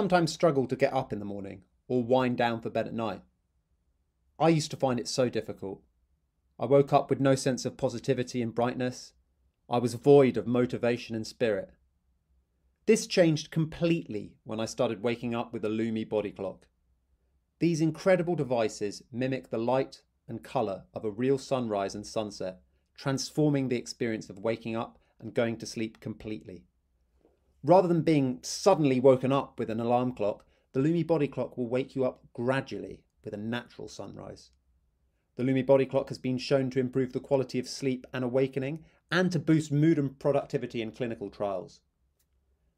sometimes struggle to get up in the morning or wind down for bed at night? I used to find it so difficult. I woke up with no sense of positivity and brightness. I was void of motivation and spirit. This changed completely when I started waking up with a Lumie Bodyclock. These incredible devices mimic the light and colour of a real sunrise and sunset, transforming the experience of waking up and going to sleep completely. Rather than being suddenly woken up with an alarm clock, the Lumie Bodyclock will wake you up gradually with a natural sunrise. The Lumie Bodyclock has been shown to improve the quality of sleep and awakening and to boost mood and productivity in clinical trials.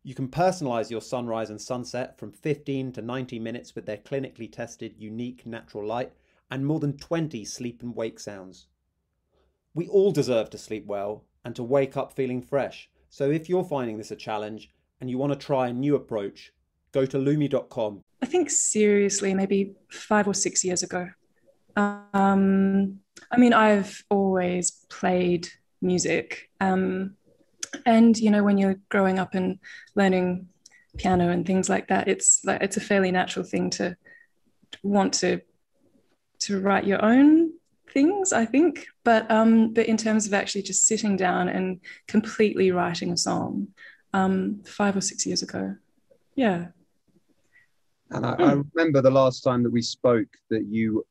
You can personalize your sunrise and sunset from 15 to 90 minutes with their clinically tested unique natural light and more than 20 sleep and wake sounds. We all deserve to sleep well and to wake up feeling fresh. So if you're finding this a challenge and you want to try a new approach, go to lumie.com. I think seriously, maybe five or six years ago. Um, I mean, I've always played music. Um, and you know when you're growing up and learning piano and things like that it's like it's a fairly natural thing to want to to write your own things i think but um but in terms of actually just sitting down and completely writing a song um five or six years ago. Yeah. And I, I remember the last time that we spoke that you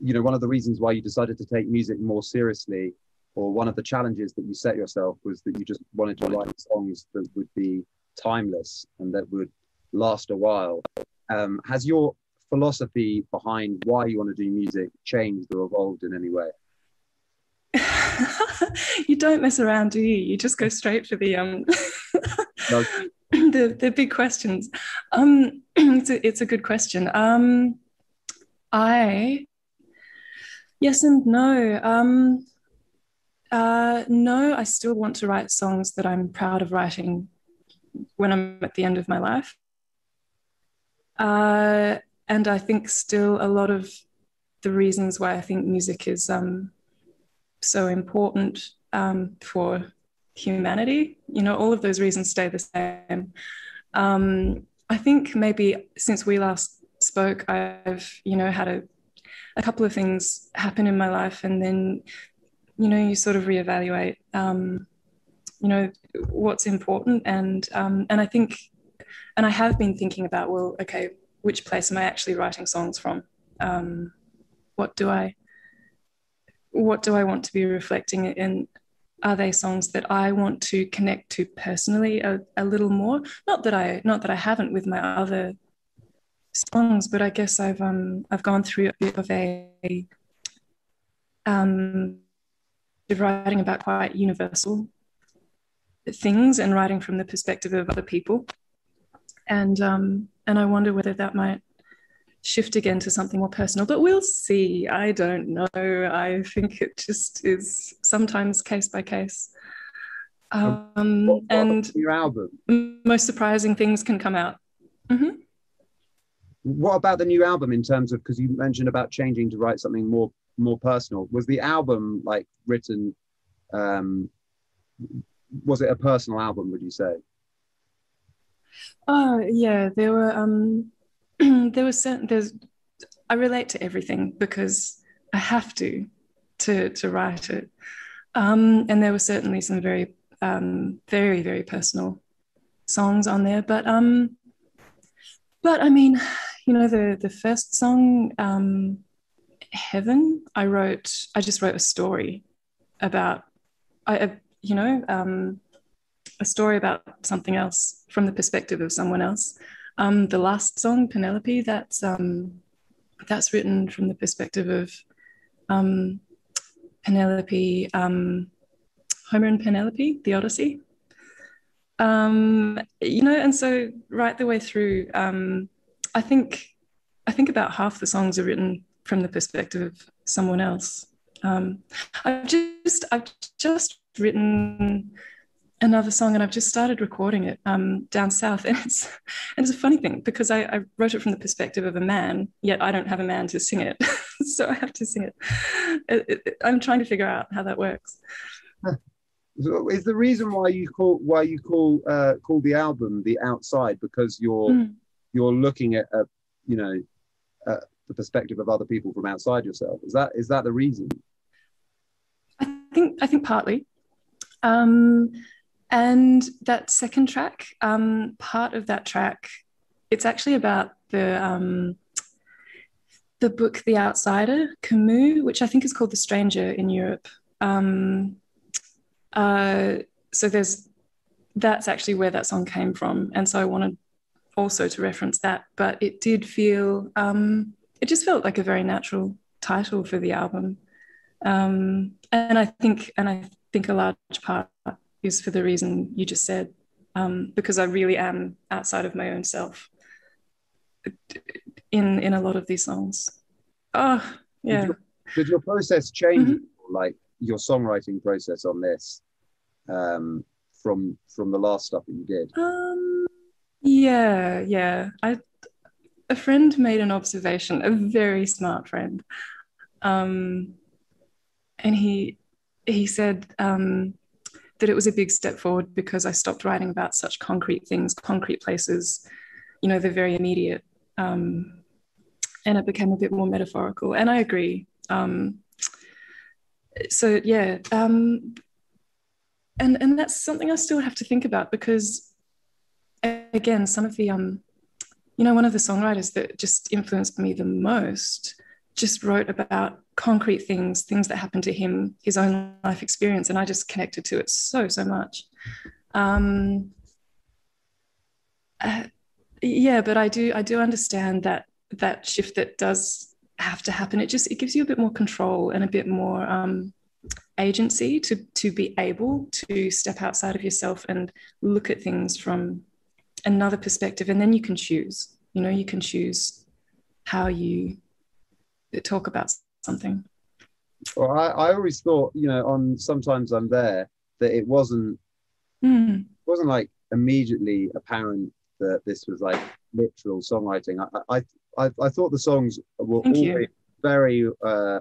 you know one of the reasons why you decided to take music more seriously or one of the challenges that you set yourself was that you just wanted to write songs that would be timeless and that would last a while. Um, has your philosophy behind why you want to do music changed or evolved in any way? you don't mess around, do you? You just go straight for the um the the big questions. Um, it's a, it's a good question. Um, I yes and no. Um, uh, no, I still want to write songs that I'm proud of writing when I'm at the end of my life. Uh, and I think still a lot of the reasons why I think music is um, so important um, for humanity, you know, all of those reasons stay the same. Um, I think maybe since we last spoke, I've, you know, had a, a couple of things happen in my life and then you know you sort of reevaluate um, you know what's important and um, and I think and I have been thinking about well okay which place am I actually writing songs from? Um, what do I what do I want to be reflecting in? Are they songs that I want to connect to personally a, a little more? Not that I not that I haven't with my other songs but I guess I've um I've gone through a bit of a um writing about quite universal things and writing from the perspective of other people. And um, and I wonder whether that might shift again to something more personal, but we'll see. I don't know. I think it just is sometimes case by case. Um, what, what and your album? Most surprising things can come out. Mm-hmm. What about the new album in terms of because you mentioned about changing to write something more more personal. Was the album like written? Um, was it a personal album? Would you say? Oh yeah, there were um, there was certain there's I relate to everything because I have to to to write it, um, and there were certainly some very um, very very personal songs on there, but um, but I mean, you know the the first song um, heaven i wrote i just wrote a story about i you know um, a story about something else from the perspective of someone else um, the last song penelope that's um, that's written from the perspective of um, penelope um, homer and penelope the odyssey um, you know and so right the way through um, i think i think about half the songs are written from the perspective of someone else. I've just I've just written another song and I've just started recording it um, down south and it's and it's a funny thing because I, I, wrote it from the perspective of a man yet I don't have a man to sing it so I have to sing it. It, it. I'm trying to figure out how that works. So is the reason why you call why you call uh, call the album the outside because you're Mm. you're looking at you know the perspective of other people from outside yourself is that is that the reason I think I think partly. Um, and that second track, um, part of that track, it's actually about the um, the book The Outsider, Camus, which I think is called The Stranger in Europe. Um, uh, so there's that's actually where that song came from, and so I wanted also to reference that. But it did feel um, it just felt like a very natural title for the album um, and I think and I think a large part is for the reason you just said, um, because I really am outside of my own self in in a lot of these songs. Oh yeah, your, did your process change Mm-hmm. like your songwriting process on this um, from from the last stuff that you did um, yeah, yeah. I a friend made an observation, a very smart friend, um, and he he said um, that it was a big step forward because I stopped writing about such concrete things, concrete places, you know, they're very immediate, um, and it became a bit more metaphorical. And I agree. Um, so yeah, um, and and that's something I still have to think about because, again, some of the um, you know, one of the songwriters that just influenced me the most just wrote about concrete things, things that happened to him, his own life experience, and I just connected to it so so much. Um, uh, yeah, but I do I do understand that that shift that does have to happen. It just it gives you a bit more control and a bit more um, agency to to be able to step outside of yourself and look at things from another perspective, and then you can choose. You know, you can choose how you talk about something. well I, I always thought you know on sometimes i'm there that it wasn't Mm, wasn't like immediately apparent that this was like literal songwriting. I I I, I thought the songs were Thank you. always very uh,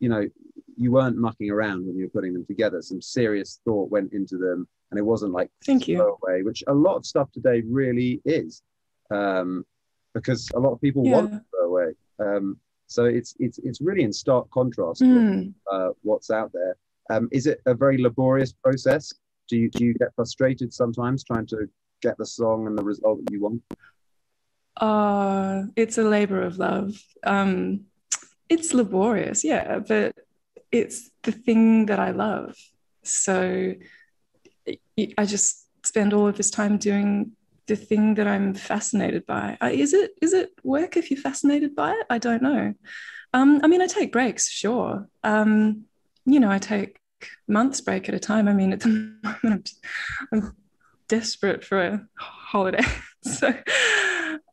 you know you weren't mucking around when you were putting them together. Some serious thought went into them, and it wasn't like Thank you. throwaway, which a lot of stuff today really is, um, because a lot of people want to throw away. Um, so it's it's it's really in stark contrast to Mm. uh, what's out there. Um, is it a very laborious process? Do you do you get frustrated sometimes trying to get the song and the result that you want? Uh, it's a labor of love. Um, it's laborious, yeah, but it's the thing that I love. So I just spend all of this time doing the thing that I'm fascinated by. Uh, Is it is it work if you're fascinated by it? I don't know. Um, I mean, I take breaks, sure. Um, you know, I take months break at a time. I mean, at the moment, I'm, just, I'm desperate for a holiday. so,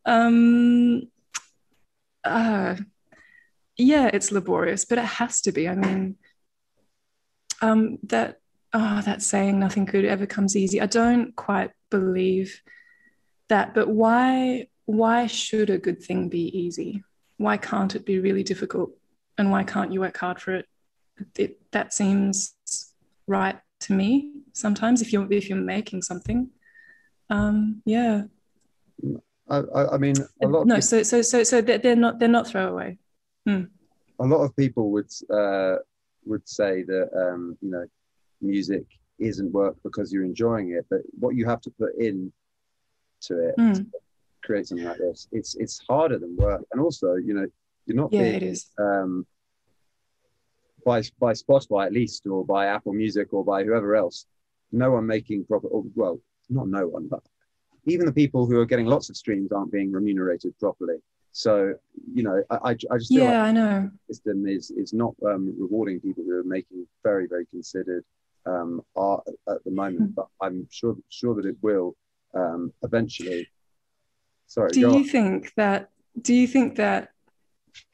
um, uh, yeah, it's laborious, but it has to be. I mean, um, that oh, that saying "nothing good ever comes easy." I don't quite believe that, but why? Why should a good thing be easy? Why can't it be really difficult? And why can't you work hard for it? It that seems right to me sometimes. If you're if you're making something, um, yeah. I, I, mean, a lot of No, people, so so so so they're, they're not they're not throwaway. a lot of people would uh, would say that um, you know music isn't work because you're enjoying it, but what you have to put in to it Hmm. to create something like this, it's it's harder than work, and also you know you're not Yeah, being it is. um, by by Spotify at least, or by Apple Music, or by whoever else. No one making proper. Or, well, not no one, but even the people who are getting lots of streams aren't being remunerated properly. So you know, I I, I just feel like Yeah, I know. system is is not um, rewarding people who are making very very considered um, art at the moment. But I'm sure sure that it will um, eventually. Sorry, Do you on. think that do you think that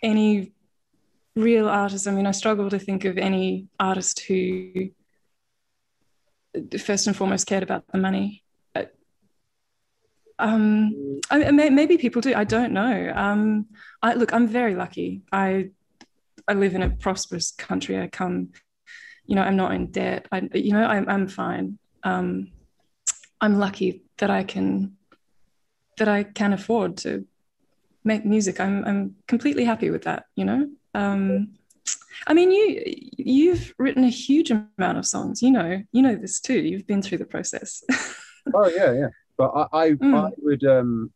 any real artist, I mean, I struggle to think of any artist who first and foremost cared about the money. Uh, Um, I may- maybe people do. I don't know. Um, I look. I'm very lucky. I I live in a prosperous country. I come you know, I'm not in debt. I, you know, I'm, I'm fine. Um, I'm lucky that I can, that I can afford to make music. I'm, I'm completely happy with that, you know? Um, I mean, you, you've written a huge amount of songs, you know, you know this too. You've been through the process. oh yeah, yeah. But I, I, Mm. I would, um,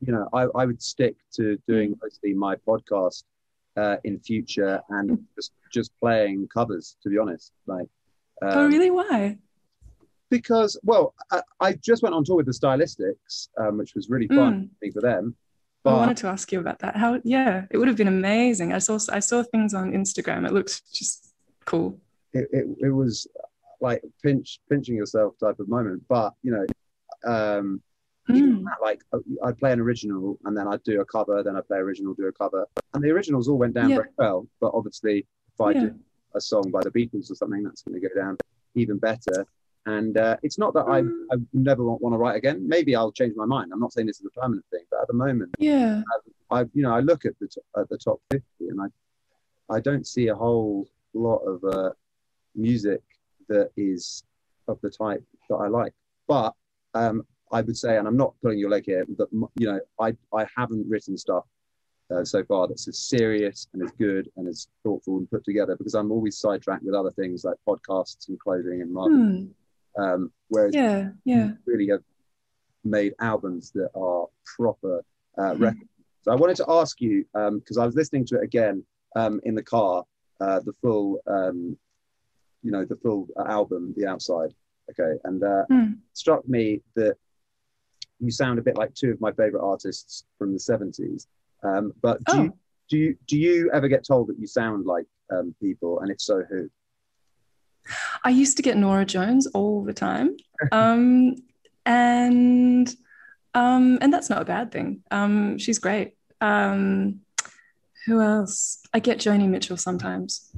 you know, I, I would stick to doing mostly my podcast uh, in future and just just playing covers. To be honest, like, um, oh, really? Why? Because well, I, I just went on tour with the Stylistics, um, which was really fun think, for them. I wanted to ask you about that. How? Yeah, it would have been amazing. I saw I saw things on Instagram. It looks just cool. it, it, it was like pinch pinching yourself type of moment. But you know, um, Mm. that, like uh, I'd play an original and then I'd do a cover, then I'd play original, do a cover, and the originals all went down Yeah. very well. But obviously, if I Yeah. do a song by the Beatles or something, that's going to go down even better. And uh, it's not that I. I never want, want to write again. Maybe I'll change my mind. I'm not saying this is a permanent thing, but at the moment, Yeah. I you know I look at the t- at the top 50 and I I don't see a whole lot of uh, music that is of the type that I like. But um, I would say, and I'm not pulling your leg here, but you know I I haven't written stuff uh, so far that's as serious and as good and as thoughtful and put together because I'm always sidetracked with other things like podcasts and clothing and marketing. Hmm. Um, whereas Yeah. Yeah. really have made albums that are proper uh, Mhm. records. So I wanted to ask you because I was listening to it again um, in the car, uh, the full, um, you know, the full uh, album, The Outside. Okay, and uh, it struck me that you sound a bit like two of my favorite artists from the seventies. Um, but do Oh. you do you do you ever get told that you sound like um, people, and if so, who? I used to get Norah Jones all the time. Um, and um, and that's not a bad thing. Um, she's great. Um, who else? I get Joni Mitchell sometimes.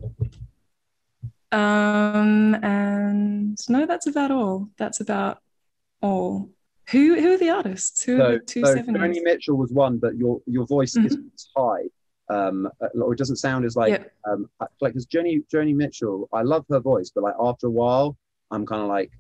Um, and no, that's about all. That's about all. Who who are the artists? Who are the two so? Joni Mitchell was one, but your your voice Mhm. isn't high, um, uh, or it doesn't sound as like Yeah. um, like because Joni Joni Mitchell, I love her voice, but like after a while, I'm kind of like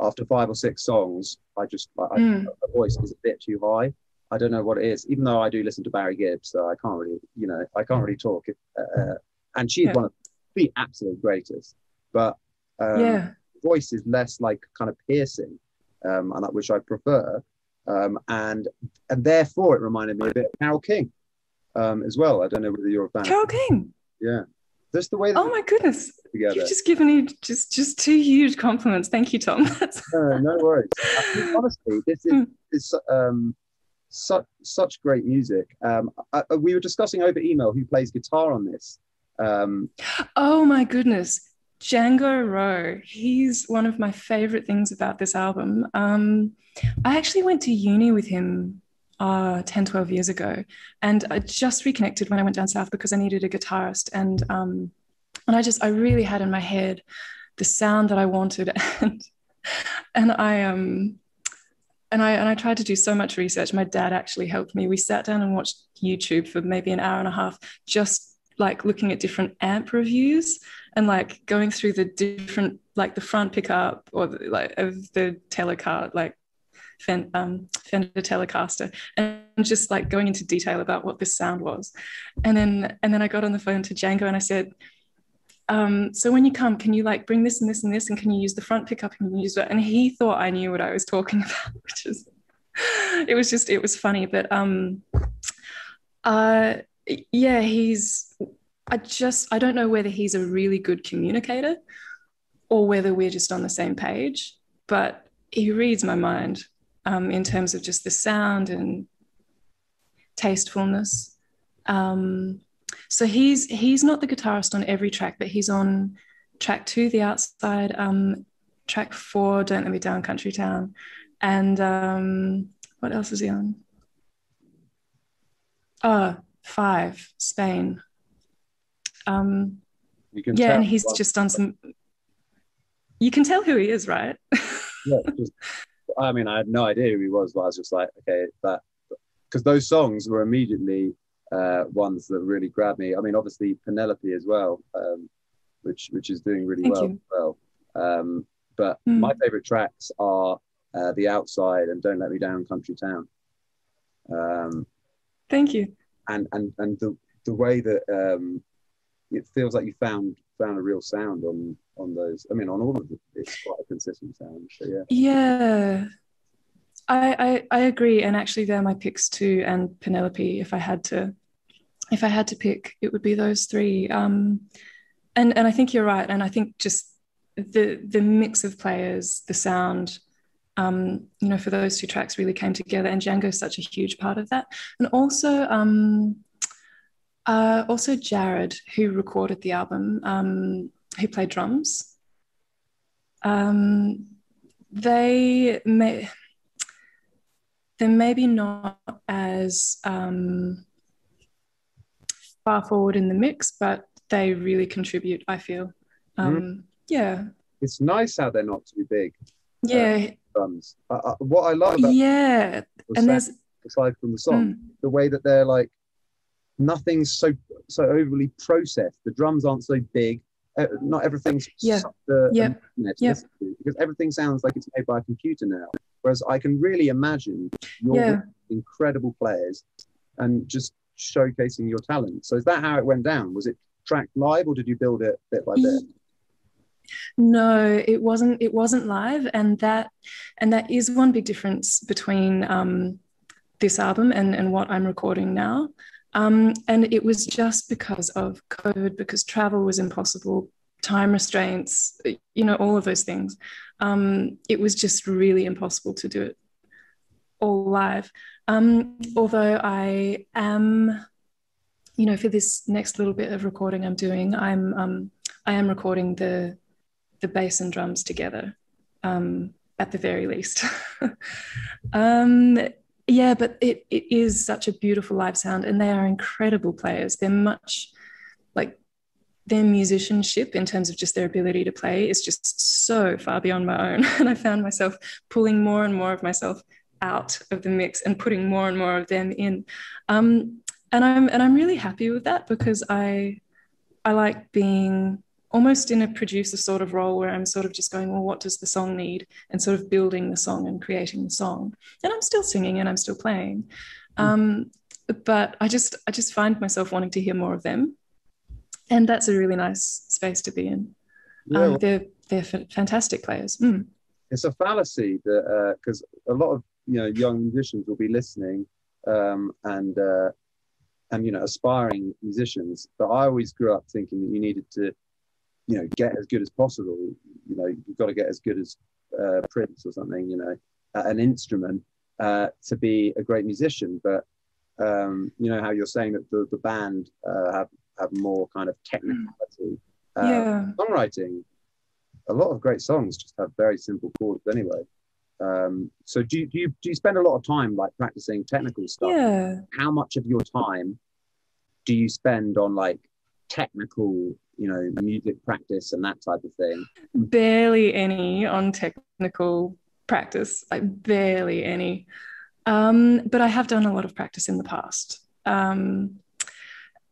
after five or six songs, I just I, I- Mm. her voice is a bit too high. I don't know what it is, even though I do listen to Barry Gibb, so I can't really, you know, I can't really talk. If, uh, and she's Yeah. one of the absolute greatest, but um, yeah. voice is less like kind of piercing, um, and that which I prefer, um, and and therefore it reminded me a bit of Carole King, um, as well. I don't know whether you're a fan. Carole King. yeah, just the way that Oh my goodness. You've just given me just just two huge compliments. Thank you, Tom. No, no worries. Honestly, this is, Hmm. is um, such such great music. Um, I, I- we were discussing over email who plays guitar on this. Um, Oh my goodness. Django Rowe. He's one of my favorite things about this album. Um, I actually went to uni with him uh, 10, 12 years ago. And I just reconnected when I went down south because I needed a guitarist. And, um, and I just, I really had in my head the sound that I wanted. And, and I, um, and I, and I tried to do so much research. My dad actually helped me. We sat down and watched YouTube for maybe an hour and a half, just like looking at different amp reviews and like going through the different like the front pickup or the, like of the telecar like Um, Fender Telecaster and just like going into detail about what this sound was. And then and then I got on the phone to Django and I said um, so when you come can you like bring this and this and this and can you use the front pickup? And use it and he thought I knew what I was talking about which is it was just it was funny. But um uh yeah he's I just I don't know whether he's a really good communicator or whether we're just on the same page, but he reads my mind um, in terms of just the sound and tastefulness. Um, so he's he's not the guitarist on every track, but he's on track two, The Outside, um, track four, Don't Let Me Down, Country Town, and um, what else is he on? Oh, five, Spain. Um, yeah, and he's just done some. You can tell who he is, right? yeah, just, I mean, I had no idea who he was, but I was just like, okay, that because those songs were immediately uh, ones that really grabbed me. I mean, obviously Penelope as well. Um, which which is doing really Thank well. you. Well, um, but Mm. my favorite tracks are uh, "The Outside" and "Don't Let Me Down, Country Town." Um, Thank you. and and and the the way that um, it feels like you found found a real sound on on those. I mean, on all of them, it's quite a consistent sound. So yeah, Yeah. I, I I agree. And actually they're my picks too, and Penelope, if I had to if I had to pick, it would be those three. Um and and I think you're right. And I think just the the mix of players, the sound, um, you know, for those two tracks really came together. And Django's such a huge part of that. And also um uh also Jared, who recorded the album, um, who played drums. Um they may they're maybe not as um, far forward in the mix, but they really contribute. I feel, um, yeah, it's nice how they're not too big yeah, drums. Uh, uh, what I like about yeah. And there's aside from the song, mm, the way that they're like nothing's so so overly processed. The drums aren't so big. Uh, not everything's Yeah. such Yeah. Yeah. because everything sounds like it's made by a computer now. Whereas I can really imagine you're Yeah. incredible players and just showcasing your talent. So is that how it went down? Was it tracked live or did you build it bit by bit? No, it wasn't. It wasn't live, and that and that is one big difference between um, this album and and what I'm recording now. Um, and it was just because of COVID, because travel was impossible, time restraints, you know, all of those things. Um, it was just really impossible to do it all live. Um, although I am, you know, for this next little bit of recording I'm doing, I'm um, I am recording the the bass and drums together um, at the very least. um, yeah, but it, it is such a beautiful live sound, and they are incredible players. They're much like their musicianship in terms of just their ability to play is just so far beyond my own. And I found myself pulling more and more of myself out of the mix and putting more and more of them in. Um, and I'm and I'm really happy with that because I I like being almost in a producer sort of role where I'm sort of just going, well, what does the song need? And sort of building the song and creating the song. And I'm still singing and I'm still playing. Um, but I just I just find myself wanting to hear more of them. And that's a really nice space to be in. Yeah, Um, they're they're fa- fantastic players. Mm. it's a fallacy that because a lot of you know young musicians will be listening um, and uh, and you know aspiring musicians but i always grew up thinking that you needed to you know get as good as possible you know you've got to get as good as uh, prince or something you know an instrument uh, to be a great musician. But um, you know how you're saying that the, the band uh, have have more kind of technicality. Uh, yeah. songwriting a lot of great songs just have very simple chords anyway. Um, so do you, do you do you spend a lot of time like practicing technical stuff? Yeah. how much of your time do you spend on like technical you know music practice and that type of thing barely any on technical practice, like barely any. Um, but I have done a lot of practice in the past. Um,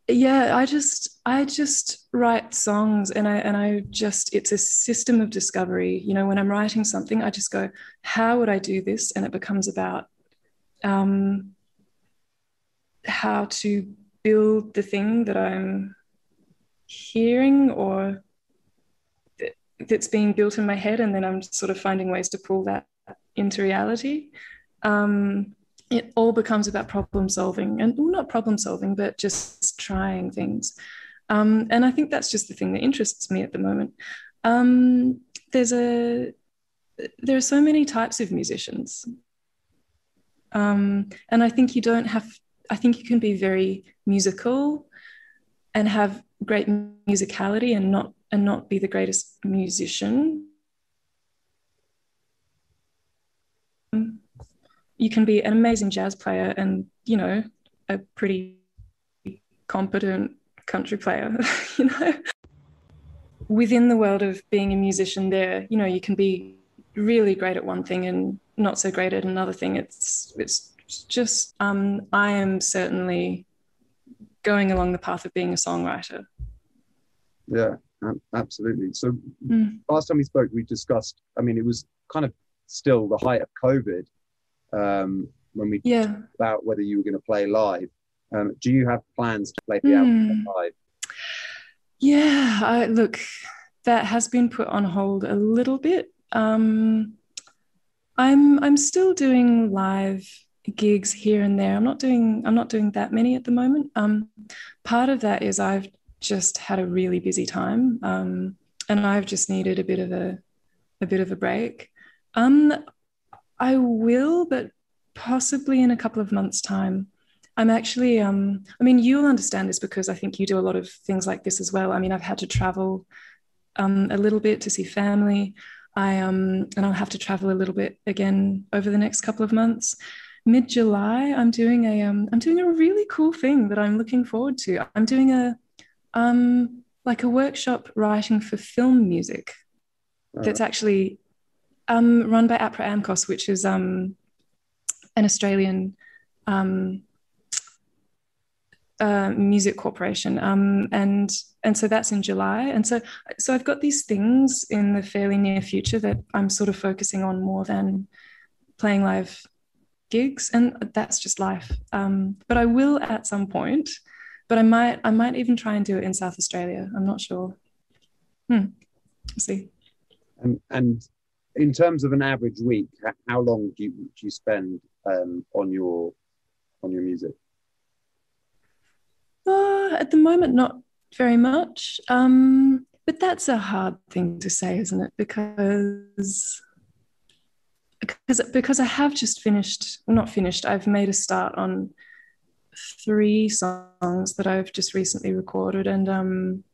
yeah, I just I just write songs and I and I just it's a system of discovery. You know, when I'm writing something, I just go, how would I do this? And it becomes about um, how to build the thing that I'm hearing or that's being built in my head, and then I'm sort of finding ways to pull that into reality. Um, it all becomes about problem solving, and well, not problem solving, but just trying things. Um, and I think that's just the thing that interests me at the moment. Um, there's a there are so many types of musicians, um, and I think you don't have. I think you can be very musical and have great musicality and not and not be the greatest musician. You can be an amazing jazz player and, you know, a pretty competent country player, you know. Within the world of being a musician there, you know, you can be really great at one thing and not so great at another thing. It's it's just um I am certainly going along the path of being a songwriter. yeah absolutely. So Mm. last time we spoke, we discussed. I mean, it was kind of still the height of COVID um, when we Yeah. talked about whether you were going to play live. Um, do you have plans to play the album Mm. live? Yeah, I, look, that has been put on hold a little bit. Um, I'm I'm still doing live gigs here and there. I'm not doing I'm not doing that many at the moment. Um, part of that is I've just had a really busy time, um, and I've just needed a bit of a a bit of a break. Um, I will, but possibly in a couple of months' time. I'm actually, um, I mean, you'll understand this because I think you do a lot of things like this as well. I mean, I've had to travel um, a little bit to see family. I um, and I'll have to travel a little bit again over the next couple of months. Mid July, I'm doing a um, I'm doing a really cool thing that I'm looking forward to. I'm doing a um, like a workshop writing for film music that's actually um, run by APRA AMCOS, which is um, an Australian um, uh, music corporation, um, and and so that's in July. And so so I've got these things in the fairly near future that I'm sort of focusing on more than playing live gigs, and that's just life. Um, but I will at some point. But I might I might even try and do it in South Australia. I'm not sure. Hmm. We'll see. And and in terms of an average week, how long do you do you spend um, on your on your music? Uh, at the moment, not very much. Um, but that's a hard thing to say, isn't it? Because because because I have just finished, well, not finished. I've made a start on three songs that I've just recently recorded, and um,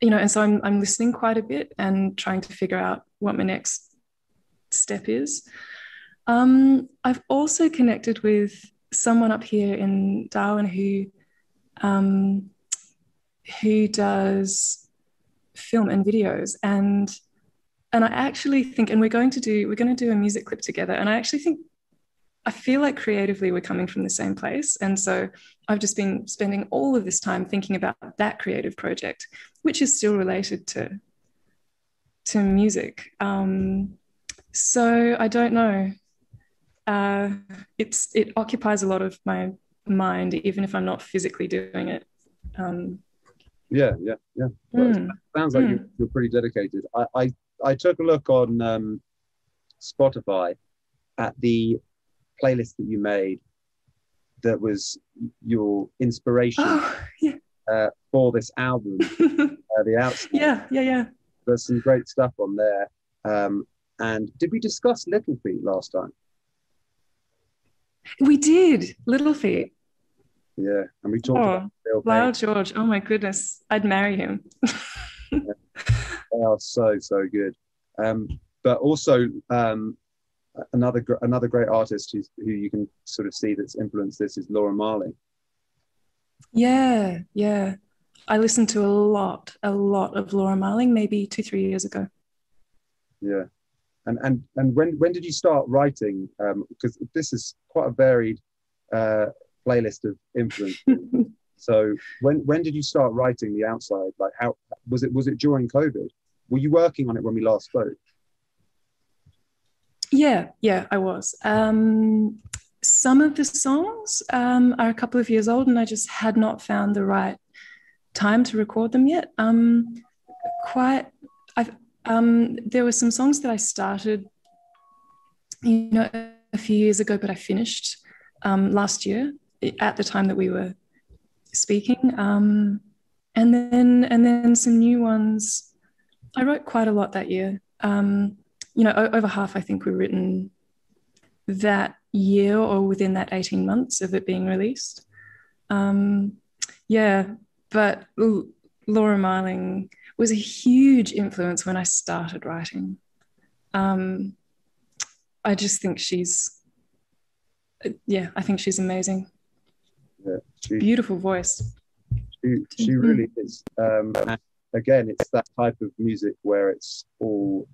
you know, and so I'm I'm listening quite a bit and trying to figure out what my next step is. Um, I've also connected with someone up here in Darwin who um, who does film and videos and and I actually think and we're going to do we're going to do a music clip together and I actually think I feel like creatively we're coming from the same place and so I've just been spending all of this time thinking about that creative project which is still related to to music um, so I don't know uh, it's it occupies a lot of my mind even if I'm not physically doing it um, Yeah, yeah, yeah. Well, mm, Sounds like Hmm. you're, you're pretty dedicated. I, I, I took a look on um, Spotify at the playlist that you made that was your inspiration oh yeah. uh, for this album, uh, The Outside. yeah yeah yeah. There's some great stuff on there. Um, and did we discuss Little Feat last time? we did Little Feat. Yeah, and we talked oh about Bill Lyle George. Oh my goodness. I'd marry him They are so so good. Um, but also um, another another great artist who's, who you can sort of see that's influenced this is Laura Marling. yeah yeah I listened to a lot a lot of Laura Marling maybe two three years ago Yeah, and and and when when did you start writing? Because this is quite a varied uh, playlist of influence. so when when did you start writing the outside? Like how was it? Was it during COVID? Were you working on it when we last spoke? Yeah, yeah, I was. Um, some of the songs um, are a couple of years old, and I just had not found the right time to record them yet. Um, quite, I've um, there were some songs that I started, you know, a few years ago, but I finished um, last year at the time that we were speaking, um, and then and then some new ones. I wrote quite a lot that year. Um, you know, over half I think were written that year or within that 18 months of it being released. Um, yeah, but Laura Marling was a huge influence when I started writing. Um, I just think she's, yeah, I think she's amazing. She Beautiful voice. she, she Mhm. really is. Um, again, it's that type of music where it's all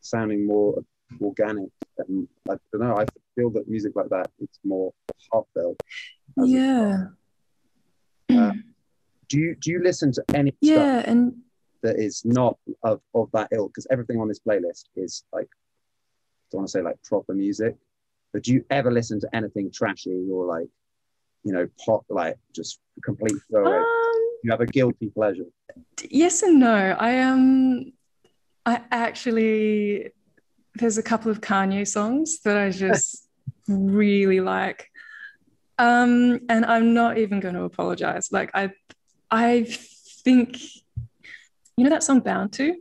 sounding more organic. And I don't know. I feel that music like that it's more heartfelt. Yeah. Uh, do you do you listen to any stuff Yeah, and that is not of, of that ilk because everything on this playlist is like I don't want to say like proper music, but do you ever listen to anything trashy or like you know pop like just complete throwaway? Um, you have a guilty pleasure. yes and no. I um I actually there's a couple of Kanye songs that I just really like. Um, and I'm not even going to apologize. Like I I think you know that song Bound 2?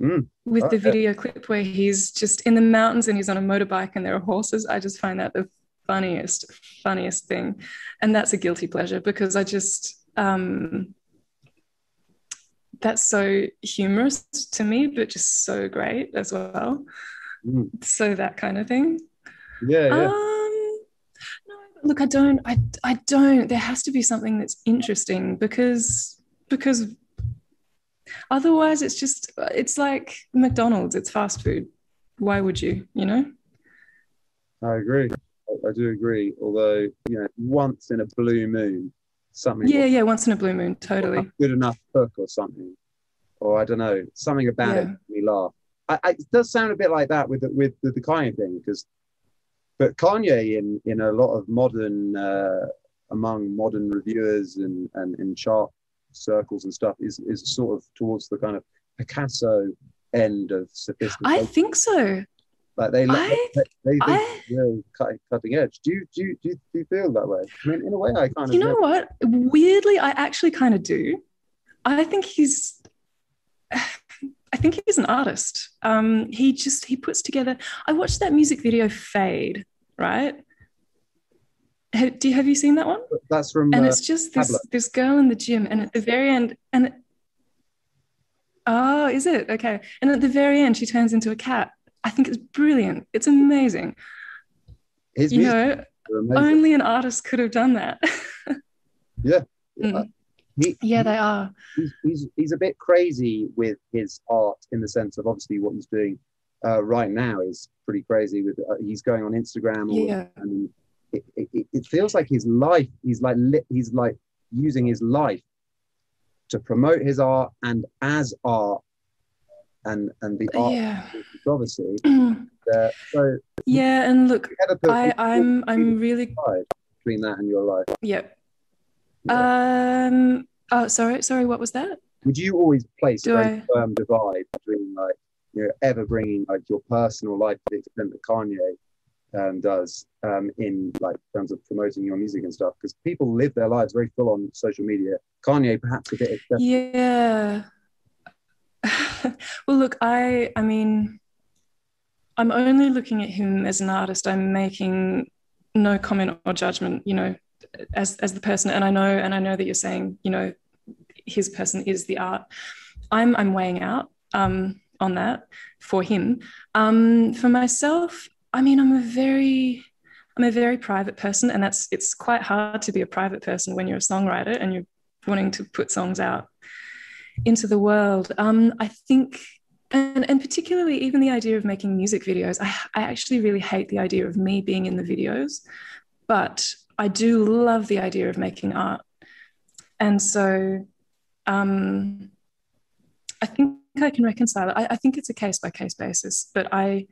Mm, With the video clip where he's just in the mountains and he's on a motorbike and there are horses. I just find that the funniest, funniest thing. And that's a guilty pleasure because I just um that's so humorous to me, but just so great as well. Mm. So that kind of thing. Yeah, yeah. Um, no, look, I don't. I I don't. There has to be something that's interesting because because otherwise, it's just it's like McDonald's. It's fast food. Why would you? You know? I agree. I, do agree. Although, you know, once in a blue moon, something Yeah, yeah. Once in a blue moon, totally. good enough hook or something, or I don't know, something about it Yeah. made me laugh. I, I, it does sound a bit like that with the, with, with the Kanye thing, because, but Kanye in in a lot of modern uh, among modern reviewers and and in chart circles and stuff is is sort of towards the kind of Picasso end of sophistication. I think so. Like they I- they, they think I- cutting, cutting edge. Do you, do you do you do you feel that way? I mean, in a way, I kind of You know what? Weirdly, I actually kind of do. I think he's. I think he's an artist. Um, he just he puts together. I watched that music video Fade, right? Ha- Do you have you seen that one? That's from And uh, it's just this this girl in the gym, and at the very end, and it- oh, is it okay? And at the very end, she turns into a cat. I think it's brilliant. It's amazing. his You know, only an artist could have done that. Yeah. Mm. He, Yeah, they are. he's, he's he's a bit crazy with his art in the sense of obviously what he's doing uh, right now is pretty crazy. With uh, he's going on Instagram, Yeah. and it, it, it- it feels like his life. He's like li- he's like using his life to promote his art and as art, and and the art Yeah. controversy. Uh, so Yeah, and look, you ever put I, I'm I'm really between that and your life? yeah. Um oh sorry, sorry, what was that? would you always place Do a very I- firm divide between like you know ever bringing like your personal life to the extent that Kanye um, does um, in like terms of promoting your music and stuff because people live their lives very full on social media. Kanye perhaps a bit excessive. Yeah. well, look, I I mean, I'm only looking at him as an artist. I'm making no comment or judgment, you know, as as the person. And I know, and I know that you're saying, you know, his person is the art. I'm I'm weighing out um, on that for him. Um, for myself, I mean, I'm a very I'm a very private person, and that's it's quite hard to be a private person when you're a songwriter and you're wanting to put songs out into the world. Um, I think, and, and particularly even the idea of making music videos, I, I actually really hate the idea of me being in the videos, but I do love the idea of making art. And so um, I think I can reconcile it. I, I think it's a case by case basis, but I,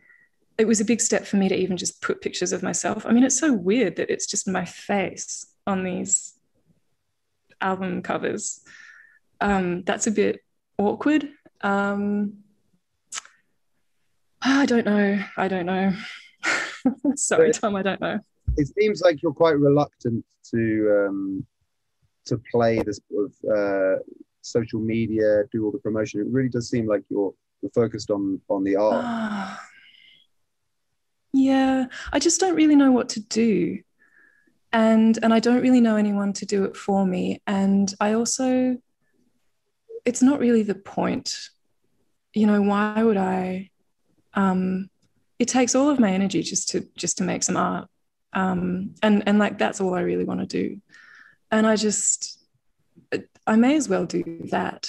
it was a big step for me to even just put pictures of myself. I mean, it's so weird that it's just my face on these album covers. Um, that's a bit awkward. Um, I don't know. I don't know. Sorry, Tom. I don't know. It seems like you're quite reluctant to um, to play this sort of uh, social media, do all the promotion. It really does seem like you're you're focused on on the art. Ah. yeah, I just don't really know what to do. And and I don't really know anyone to do it for me. And I also it's not really the point. You know, why would I um it takes all of my energy just to just to make some art. Um and and like that's all I really want to do. And I just I may as well do that.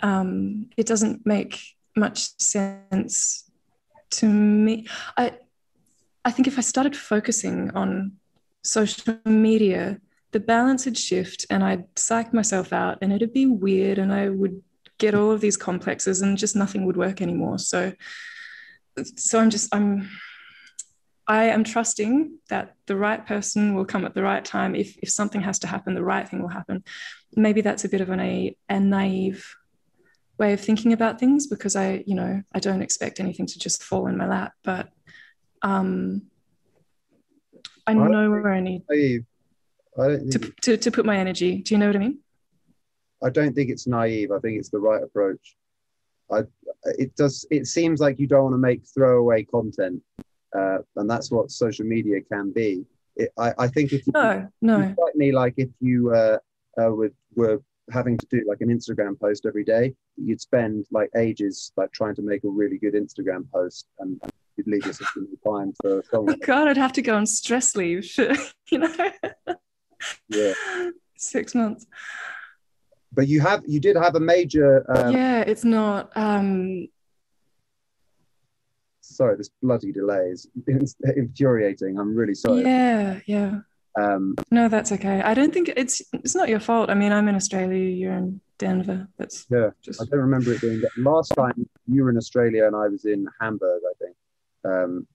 Um it doesn't make much sense to me. I I think if I started focusing on social media, the balance would shift and I'd psych myself out and it'd be weird and I would get all of these complexes and just nothing would work anymore. So, so I'm just, I'm, I am trusting that the right person will come at the right time. If, if something has to happen, the right thing will happen. Maybe that's a bit of an, a, a naive way of thinking about things because I, you know, I don't expect anything to just fall in my lap, but um, I, know where I need naive. I to, to, to put my energy. Do you know what I mean? I don't think it's naive. I think it's the right approach. I, it does. It seems like you don't want to make throwaway content, uh, and that's what social media can be. It, I, I think if you, no, no, certainly like if you uh, uh, would, were having to do like an Instagram post every day, you'd spend like ages like trying to make a really good Instagram post, and, and you'd leave yourself in time for. Oh God, I'd have to go on stress leave. you know. Yeah. Six months. But you have you did have a major um, yeah it's not um sorry this bloody delay is infuriating. I'm really sorry. Yeah yeah. Um no that's okay. I don't think it's it's not your fault. I mean i'm in australia you're in denver. That's yeah. just... i don't remember it being that. last time you were in australia and i was in hamburg i think. Um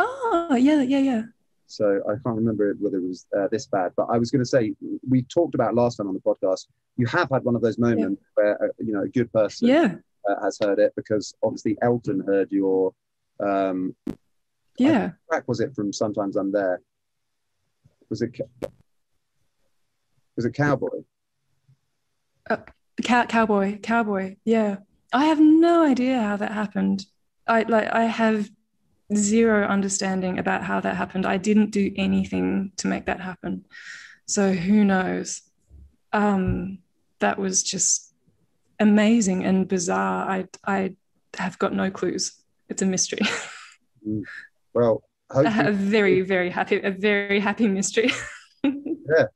oh yeah yeah yeah so I can't remember whether it was uh, this bad. But I was going to say we talked about last time on the podcast. You have had one of those moments yeah. where uh, you know a good person yeah. uh, has heard it because obviously Elton heard your. Um, yeah. Track was it from Sometimes I'm There? Was it? Was it Cowboy? Uh, cow- cowboy, cowboy. Yeah, I have no idea how that happened. I like I have zero understanding about how that happened. I didn't do anything to make that happen. So who knows? Um, that was just amazing and bizarre. I, I have got no clues. It's a mystery. Mm. well, a very, very happy, a very happy mystery. yeah.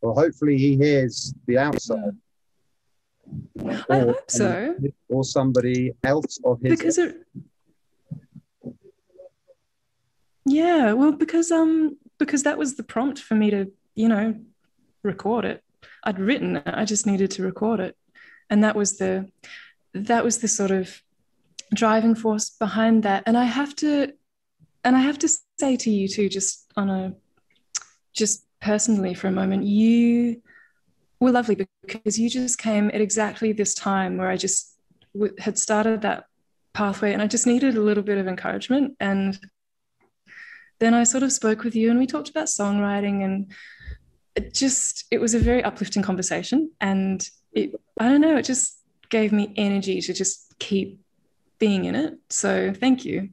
Well, hopefully he hears the outside. Yeah. I hope so. Or somebody else of his. Because it, Yeah, well, because um, because that was the prompt for me to, you know, record it. I'd written it. I just needed to record it, and that was the, that was the sort of driving force behind that. And I have to, and I have to say to you too, just on a, just personally for a moment, you were lovely because you just came at exactly this time where I just w- had started that pathway, and I just needed a little bit of encouragement and then I sort of spoke with you and we talked about songwriting and it just it was a very uplifting conversation and it I don't know it just gave me energy to just keep being in it. So thank you.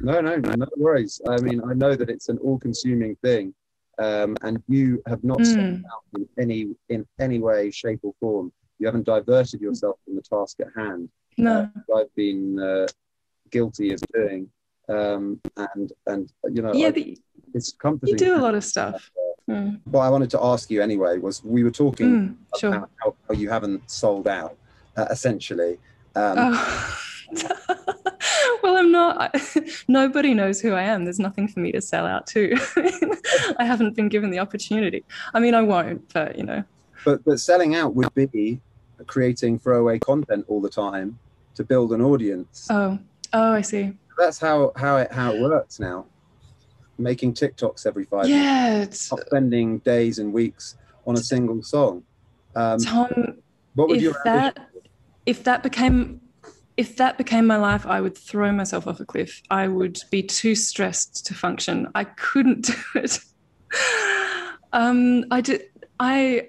No no no worries. I mean I know that it's an all-consuming thing um, and you have not mm. out in any in any way shape or form. You haven't diverted yourself from the task at hand no. uh, I've been uh, guilty of doing um, and and you know, yeah, I, it's comforting. You do a lot of stuff. Mm. What I wanted to ask you anyway was we were talking mm, sure. about how, how, you haven't sold out, uh, essentially. Um, oh. well, I'm not. nobody knows who I am. There's nothing for me to sell out to. I haven't been given the opportunity. I mean, I won't, but you know. But but selling out would be creating throwaway content all the time to build an audience. Oh, oh, I see that's how how it how it works now. Making TikToks every five yeah, minutes, spending days and weeks on a single song. Um, Tom, what would if that if that became if that became my life, I would throw myself off a cliff. I would be too stressed to function. I couldn't do it. um, I did. I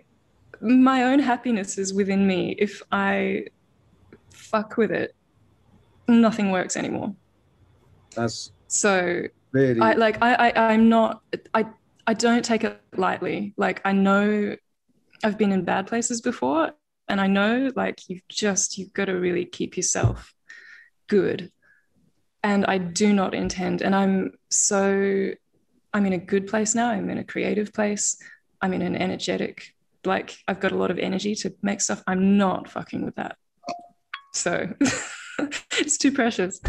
my own happiness is within me. If I fuck with it, nothing works anymore. That's so really I like I, I I'm not I I don't take it lightly. Like I know I've been in bad places before and I know like you've just you've got to really keep yourself good. And I do not intend and I'm so I'm in a good place now. I'm in a creative place. I'm in an energetic like I've got a lot of energy to make stuff. I'm not fucking with that. So it's too precious.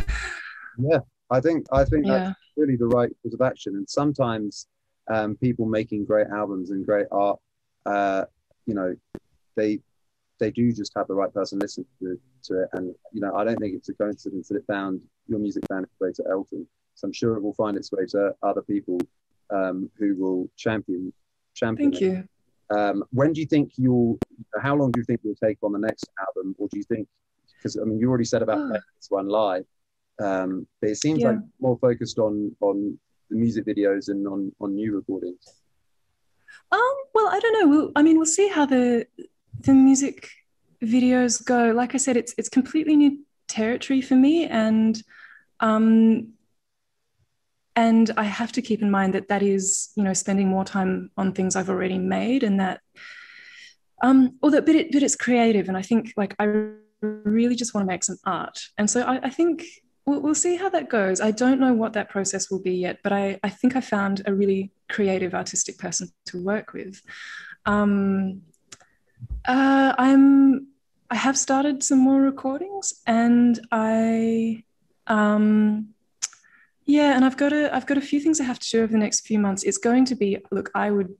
Yeah. I think I think yeah. that's really the right course of action. And sometimes um, people making great albums and great art, uh, you know, they they do just have the right person listen to, to it. And you know, I don't think it's a coincidence that it found your music found its way to Elton. So I'm sure it will find its way to other people um, who will champion champion. Thank it. you. Um, when do you think you'll? How long do you think you'll take on the next album, or do you think? Because I mean, you already said about Oh. this one live, um, but it seems Yeah. like more focused on on the music videos and on on new recordings. Um, well, I don't know. We'll, I mean, we'll see how the the music videos go. Like I said, it's it's completely new territory for me, and um, and I have to keep in mind that that is, you know, spending more time on things I've already made, and that, um, although, but it, but it's creative, and I think like I really just want to make some art, and so I, I think we'll, we'll see how that goes. I don't know what that process will be yet, but I, I think I found a really creative, artistic person to work with. Um, uh, I'm I have started some more recordings, and I, um, yeah, and I've got a I've got a few things I have to do over the next few months. It's going to be look, I would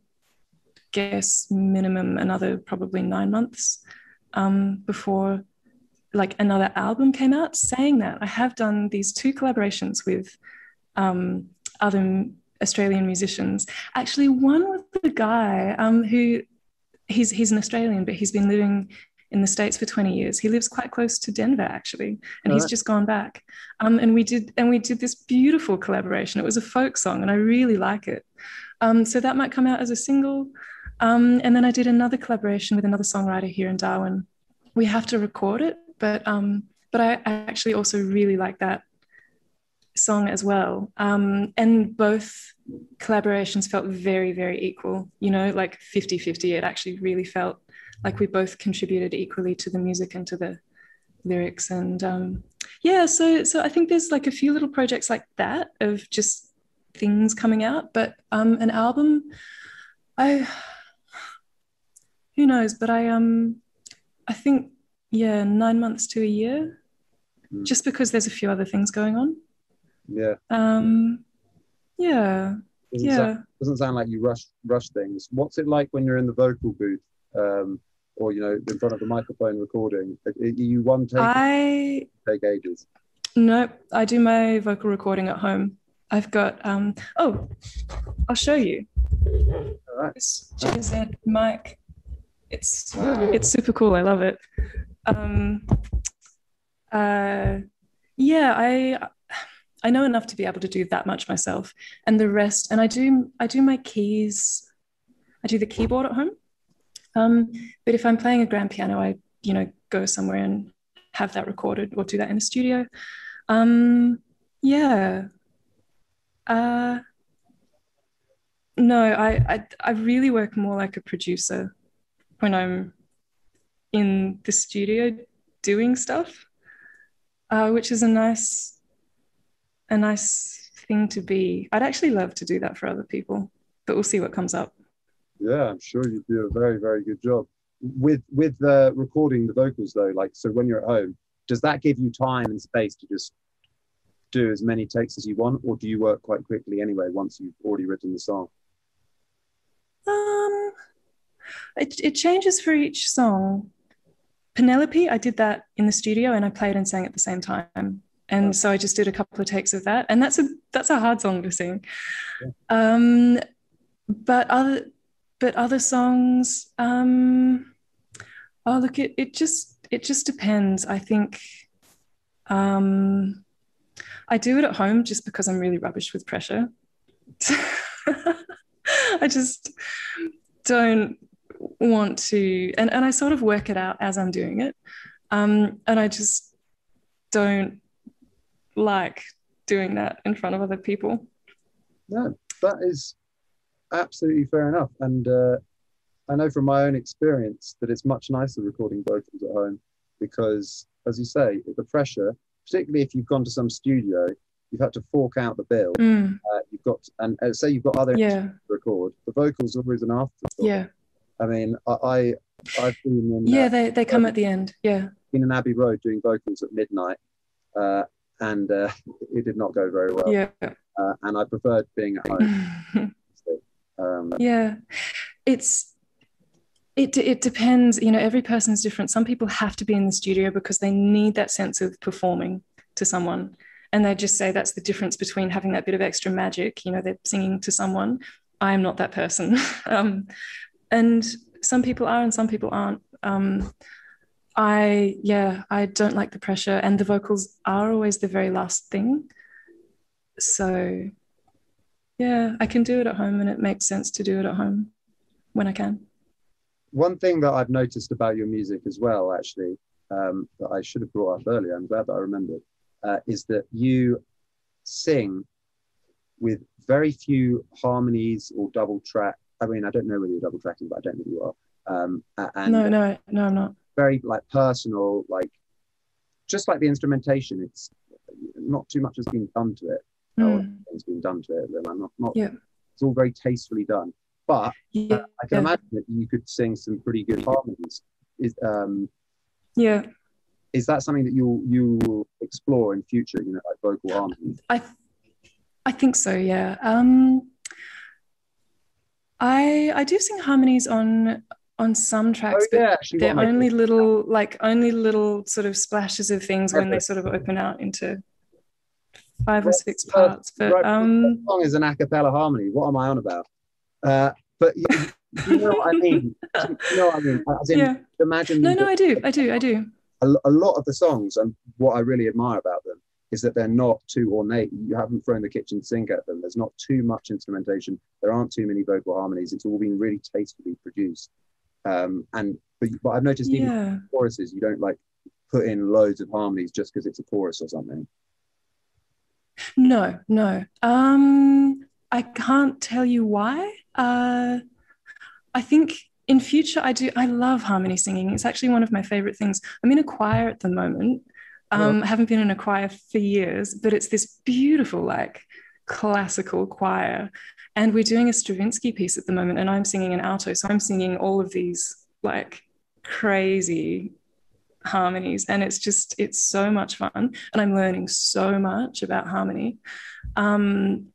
guess minimum another probably nine months um, before like another album came out. Saying that, I have done these two collaborations with um, other Australian musicians. Actually, one with the guy um, who he's he's an Australian, but he's been living in the states for 20 years. He lives quite close to Denver, actually, and he's just gone back. Um, and we did and we did this beautiful collaboration. It was a folk song, and I really like it. Um, so that might come out as a single. Um, and then I did another collaboration with another songwriter here in Darwin. We have to record it, but um, but I, actually also really like that song as well. Um, and both collaborations felt very, very equal, you know, like 50 50. It actually really felt like we both contributed equally to the music and to the lyrics. And um, yeah, so so I think there's like a few little projects like that of just things coming out, but um, an album, I who knows, but I um I think yeah, nine months to a year, Mm. just because there's a few other things going on. Yeah, Um, yeah, doesn't, yeah. sound, doesn't sound like you rush rush things. What's it like when you're in the vocal booth, um, or you know, in front of the microphone recording? Are you one take I take ages? nope. I do my vocal recording at home. I've got um. Oh, I'll show you. All right. This GZ mic. It's it's super cool. I love it. Um. Uh. Yeah. I. I know enough to be able to do that much myself, and the rest. And I do. I do my keys. I do the keyboard at home. Um. But if I'm playing a grand piano, I you know go somewhere and have that recorded or do that in the studio. Um. Yeah. Uh. No, I, I I really work more like a producer when I'm in the studio doing stuff, uh, which is a nice a nice thing to be. I'd actually love to do that for other people, but we'll see what comes up. Yeah, I'm sure you do a very very good job with with uh, recording the vocals though. Like, so when you're at home, does that give you time and space to just do as many takes as you want, or do you work quite quickly anyway once you've already written the song? Um, it, it changes for each song. Penelope, I did that in the studio and I played and sang at the same time. And so I just did a couple of takes of that. And that's a that's a hard song to sing. Um, but other but other songs, um, oh look, it it just it just depends. I think um I do it at home just because I'm really rubbish with pressure. I just don't want to, and, and I sort of work it out as I'm doing it. Um, and I just don't like doing that in front of other people. No, that is absolutely fair enough. And uh, I know from my own experience that it's much nicer recording vocals at home because, as you say, the pressure, particularly if you've gone to some studio, you've had to fork out the bill. Mm, Uh, you've got, and uh, say you've got other yeah, to record, the vocals are always an afterthought. yeah, I mean, I, I I've been in yeah. uh, They they come at the end. Yeah, been in Abbey Road doing vocals at midnight, uh, and uh, it did not go very well. yeah, Uh, and I preferred being at home. Um, yeah. It's it it depends. You know, every person is different. Some people have to be in the studio because they need that sense of performing to someone, and they just say that's the difference between having that bit of extra magic. You know, they're singing to someone. I am not that person, um, and some people are, and some people aren't. Um, I yeah, I don't like the pressure, and the vocals are always the very last thing. So yeah, I can do it at home, and it makes sense to do it at home when I can. One thing that I've noticed about your music as well, actually, um, that I should have brought up earlier, I'm glad that I remembered, uh, is that you sing with very few harmonies or double track. I mean, I don't know whether you're double tracking, but I don't think you are. Um, and no, no, no, I'm not. Very like personal, like just like the instrumentation. It's not too much has been done to it. Mm. It's been done to it. I'm not, not. Yeah. It's all very tastefully done. But yeah. uh, I can yeah. imagine that you could sing some pretty good harmonies. Is um. Yeah. Is that something that you you will explore in future? You know, like vocal harmonies. I, I think so. Yeah. Um. I I do sing harmonies on on some tracks, oh, yeah, but they're only little, like only little sort of splashes of things when they sort of open out into five or six parts. But right, um, song is an a cappella harmony. What am I on about? Uh, but you, you know what I mean. you know what I mean. In, yeah. imagine. No, no, I do, I do, I do. A, a lot of the songs, and what I really admire about them is that they're not too ornate. You haven't thrown the kitchen sink at them. There's not too much instrumentation. There aren't too many vocal harmonies. It's all been really tastefully produced. Um, and but, but I've noticed even yeah. choruses, you don't like put in loads of harmonies just because it's a chorus or something. No, no. Um, I can't tell you why. Uh, I think in future I do. I love harmony singing. It's actually one of my favorite things. I'm in a choir at the moment. Um, haven't been in a choir for years, but it's this beautiful, like classical choir. And we're doing a Stravinsky piece at the moment, and I'm singing an alto. So I'm singing all of these like crazy harmonies and it's just it's so much fun. And i'm learning so much about harmony. Um,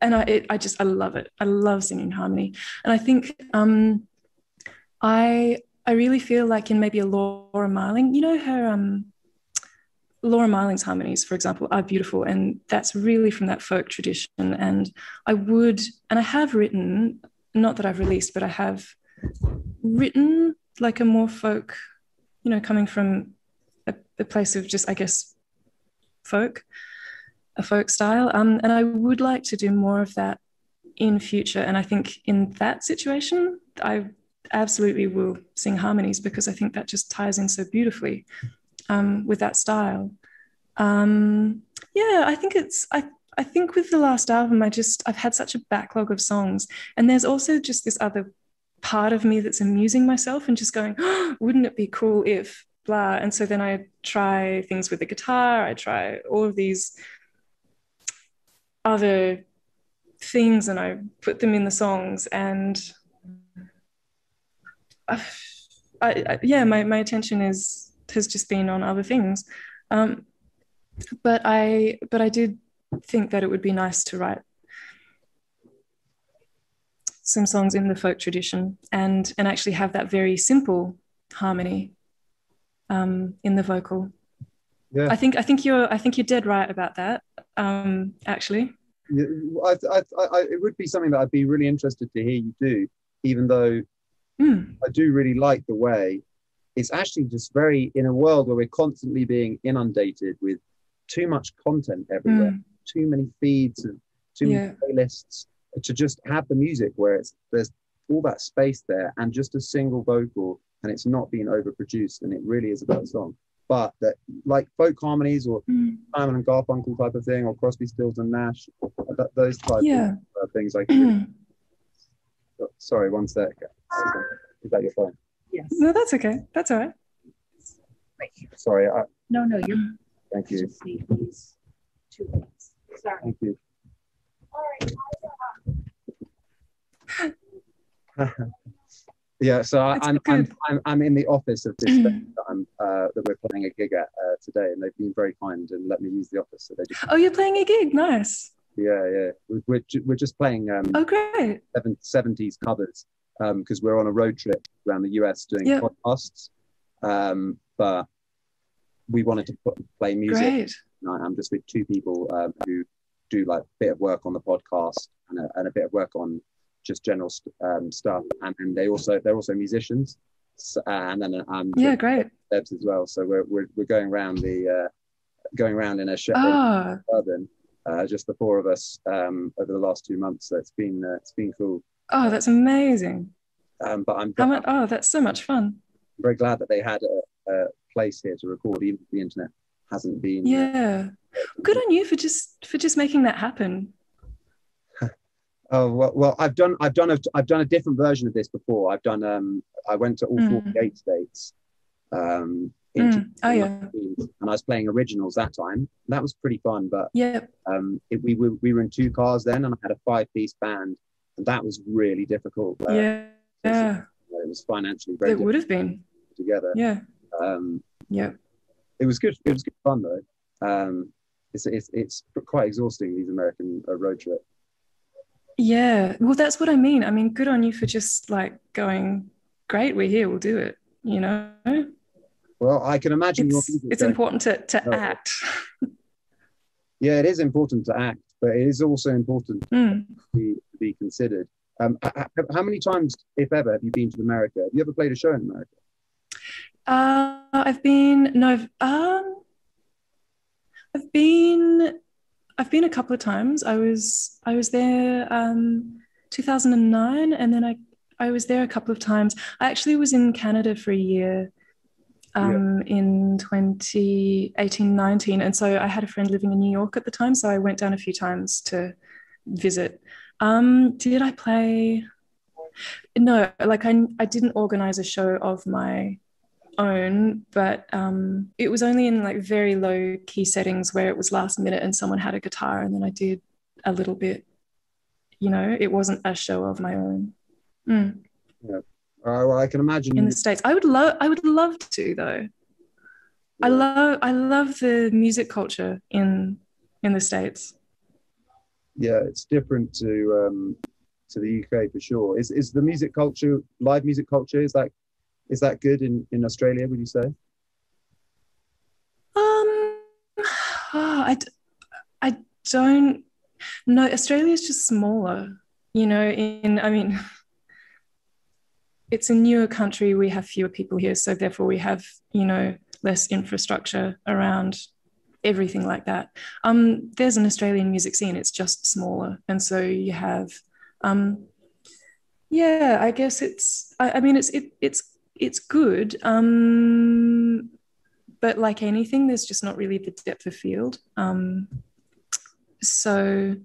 and I, it, I just i love it. I love singing harmony. And i think um, i i really feel like in maybe a laura marling you know her um, Laura Marling's harmonies, for example, are beautiful, and that's really from that folk tradition. And I would, and I have written, not that I've released, but I have written like a more folk you know, coming from a, a place of just, I guess, folk, a folk style. Um, and I would like to do more of that in future. And I think in that situation, I absolutely will sing harmonies because I think that just ties in so beautifully um, with that style. Um, yeah, I think it's I I think with the last album, I just I've had such a backlog of songs, and there's also just this other part of me that's amusing myself and just going, oh, wouldn't it be cool if blah? And so then I try things with the guitar, I try all of these other things and I put them in the songs and I, I, yeah, my, my attention is has just been on other things. Um, but I but I did think that it would be nice to write some songs in the folk tradition and and actually have that very simple harmony um, in the vocal. Yeah. I think I think you're I think you're dead right about that. Um, actually. Yeah, I, I, I, it would be something that I'd be really interested to hear you do, even though mm. I do really like the way it's actually just very in a world where we're constantly being inundated with too much content everywhere, mm. too many feeds and too yeah. many playlists to just have the music where it's there's all that space there and just a single vocal and it's not being overproduced and it really is about the song. But that like folk harmonies or mm. Simon and Garfunkel type of thing or Crosby, Stills and Nash, that, those type yeah. of uh, things like. sorry, one sec. Is that your phone? Yes. No, that's okay. That's all right. Sorry. I, no, no, you're. Thank you. Two things. Sorry. Thank you. All right. yeah, so I, I'm, I'm, I'm I'm in the office of this that I'm uh, that we're playing a gig at uh, today, and they've been very kind and let me use the office. So they just oh, you're playing a gig, nice. Yeah, yeah, we're we're, we're just playing um oh great seventies covers because we're on a road trip around the US doing Yep. podcasts. Um, but we wanted to put, play music. Great. And I'm just with two people um, who do like a bit of work on the podcast and a, and a bit of work on just general st- um, stuff. And then they also they're also musicians. So, and then I'm Yeah, great. Debs as well. So we're we're, we're going around the uh, going around in a show Ah, uh, just the four of us um, over the last two months. So it's been uh, it's been cool. Oh, that's amazing. Um, but I'm, I'm? Oh, that's so much fun. I'm very glad that they had a, a place here to record, even if the internet hasn't been. uh, Yeah. Good on you for just for just making that happen. Oh well, well, I've done, I've done, a, I've done a different version of this before. I've done, um, I went to all Mm. 48 states, um, Mm. Oh yeah. and I was playing originals that time. That was pretty fun, but yeah, um, it, we were we were in two cars then, and I had a five piece band, and that was really difficult. Uh, Yeah. Yeah. it was financially very It would have been. together. Yeah. Um, Yeah. it was good. It was good fun though. Um, it's it's it's quite exhausting these American uh, road trips. Yeah. Well, that's what I mean. I mean, good on you for just like going, great, we're here, we'll do it. You know, Well, I can imagine it's it's going- important to to Oh. act. Yeah, it is important to act, but it is also important Mm. to be, to be considered. Um, how many times, if ever, have you been to America? Have you ever played a show in America? Uh, I've been no, I've, um, I've been, I've been a couple of times. I was, I was there, um, 2009, and then I, I was there a couple of times. I actually was in Canada for a year, um, in 2018, 19, and so I had a friend living in New York at the time, so I went down a few times to visit. Um, did I play? No, like I, I didn't organize a show of my own, but um, it was only in like very low key settings where it was last minute and someone had a guitar and then I did a little bit. You know, it wasn't a show of my own. Mm. Uh, well, I can imagine. In the states, I would love. I would love to though. I love. I love the music culture in in the states. Yeah, it's different to um, to the UK for sure. Is is the music culture, live music culture, is that is that good in in Australia? Would you say? Um, oh, I, I don't know. Australia's just smaller, you know. In I mean, it's a newer country. We have fewer people here, so therefore we have you know less infrastructure around everything like that. Um, there's an Australian music scene. It's just smaller, and so you have, um, yeah. I guess it's. I, I mean, it's it, it's it's good. Um, but like anything, there's just not really the depth of field. Um, so,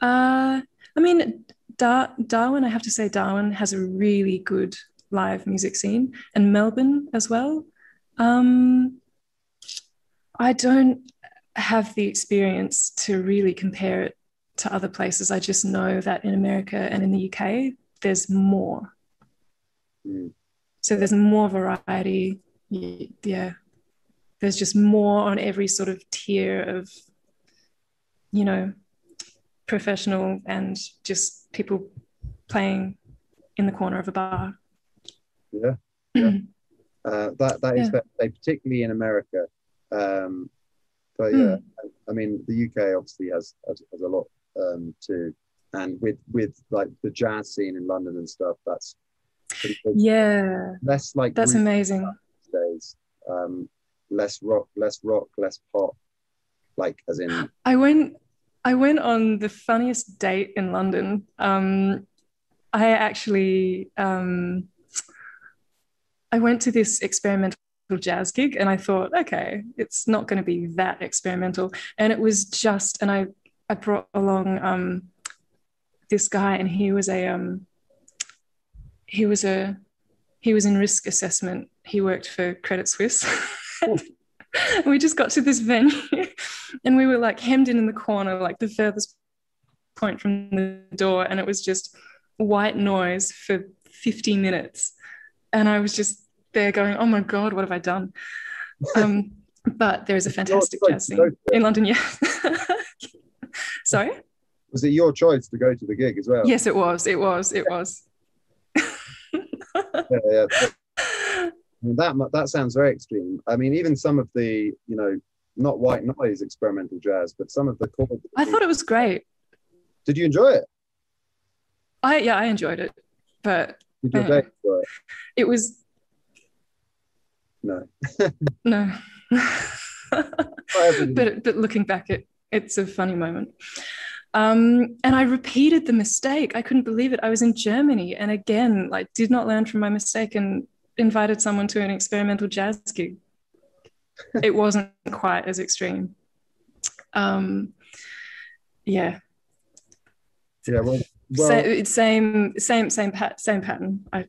uh, I mean, Dar- Darwin, I have to say, Darwin has a really good live music scene, and Melbourne as well. Um, I don't have the experience to really compare it to other places. I just know that in America and in the UK, there's more. Mm. So there's more variety. Yeah. There's just more on every sort of tier of, you know, professional and just people playing in the corner of a bar. Yeah. Yeah. Uh, that that is Yeah. particularly in America. Um, but yeah, I mean the UK obviously has has, has a lot um, too, and with with like the jazz scene in London and stuff, that's pretty. Yeah, less like that's amazing. days. Um, less rock, less rock, less pop. Like as in, I went I went on the funniest date in London. Um, I actually um, I went to this experimental jazz gig and I thought, okay, it's not going to be that experimental. And it was just, and I I brought along um, this guy and he was a um, he was a he was in risk assessment. He worked for Credit Suisse. and we just got to this venue and we were like hemmed in in the corner, like the furthest point from the door. And it was just white noise for 50 minutes. And I was just there going, oh my God, what have I done? Um, but there's a fantastic jazz scene go to it. in London. Yeah. Sorry? was it your choice to go to the gig as well? Yes, it was. It was. It was. yeah, yeah. That that sounds very extreme. I mean, even some of the you know not white noise experimental jazz, but some of the chords. I thought it was great. Did you enjoy it? I yeah, I enjoyed it, but Did your enjoy it? it was No. no. but but looking back, it it's a funny moment. Um, and I repeated the mistake. I couldn't believe it. I was in Germany and again, like, did not learn from my mistake and invited someone to an experimental jazz gig. it wasn't quite as extreme. Um, yeah, Yeah. Well, well, same same same pat same pattern. I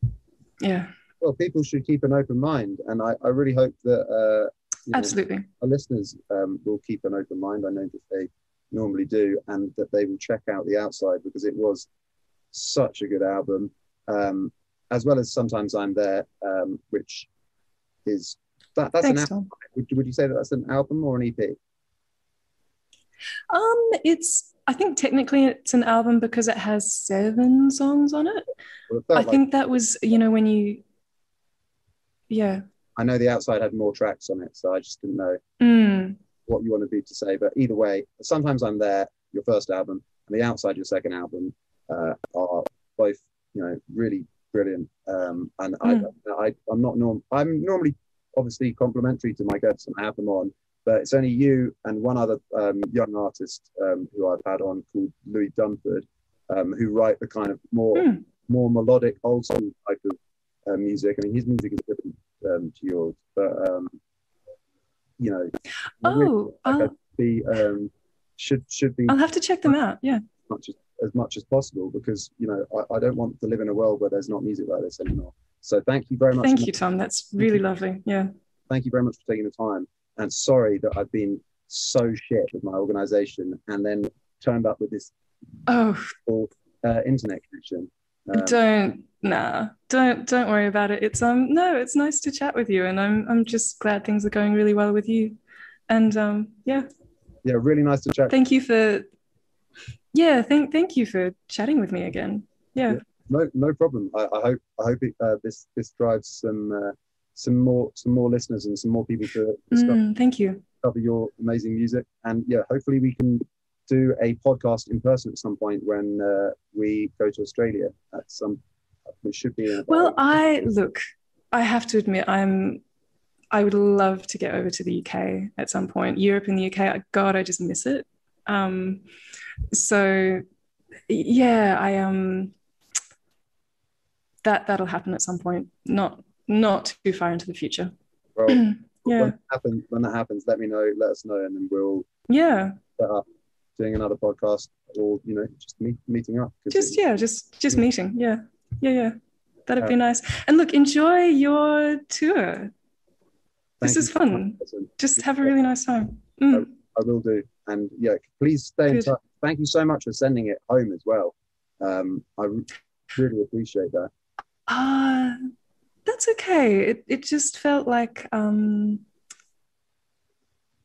yeah, well, people should keep an open mind, and I, I really hope that uh, you know, absolutely. our listeners um, will keep an open mind. I know that they normally do, and that they will check out the outside because it was such a good album, um, as well as sometimes I'm there, um, which is that that's Thanks, an album. Would, would you say that that's an album or an EP? Um, it's I think technically it's an album because it has seven songs on it. Well, it I like- think that was, you know, when you, yeah, I know the outside had more tracks on it, so I just didn't know mm, what you wanted me to say. But either way, sometimes I'm there. Your first album and the outside, your second album, uh, are both you know really brilliant. Um, and Mm. I, I, I'm not norm. I'm normally obviously complimentary to my guests and I have them on, but it's only you and one other um, young artist um, who I've had on called Louis Dunford, um, who write the kind of more Mm. more melodic, old school type of uh, music. I mean, his music is different um, to yours, but um, you know, I really oh, like I'll, be um, should should be I'll have to check them out. Yeah, as much as, as much as possible because you know I, I don't want to live in a world where there's not music like this anymore. So thank you very much. thank you, Tom. That's really lovely. Yeah, Thank you very much for taking the time. And sorry that I've been so shit with my organisation and then turned up with this oh, uh, internet connection. Um, don't nah, don't don't worry about it. It's um no, it's nice to chat with you, and I'm I'm just glad things are going really well with you, and um yeah, yeah, really nice to chat. thank you for yeah, thank thank you for chatting with me again. Yeah. No, no problem. I, I hope I hope it, uh, this this drives some uh, some more some more listeners and some more people to discover, Mm, thank you. discover your amazing music. And yeah, hopefully we can do a podcast in person at some point when uh, we go to Australia. At some, it should be. Well, I look, I have to admit, I'm I would love to get over to the UK at some point. Europe and the UK, God, I just miss it. Um, so yeah, I um that that'll happen at some point. Not not too far into the future. well, yeah. when that happens, when that happens, let me know. Let us know, and then we'll Yeah. set up doing another podcast or you know just meet, meeting up Just it- yeah, just just Yeah. meeting. Yeah. Yeah, yeah. That'd be Uh, nice. And look, enjoy your tour. This is fun. Just have a really nice time. Mm. I will do. And yeah, please stay in touch. Thank you so much for sending it home as well. Um, I really appreciate that. Uh, that's okay. It it just felt like um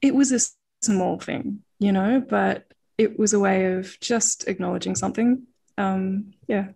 it was a small thing, you know, but it was a way of just acknowledging something. Um, yeah.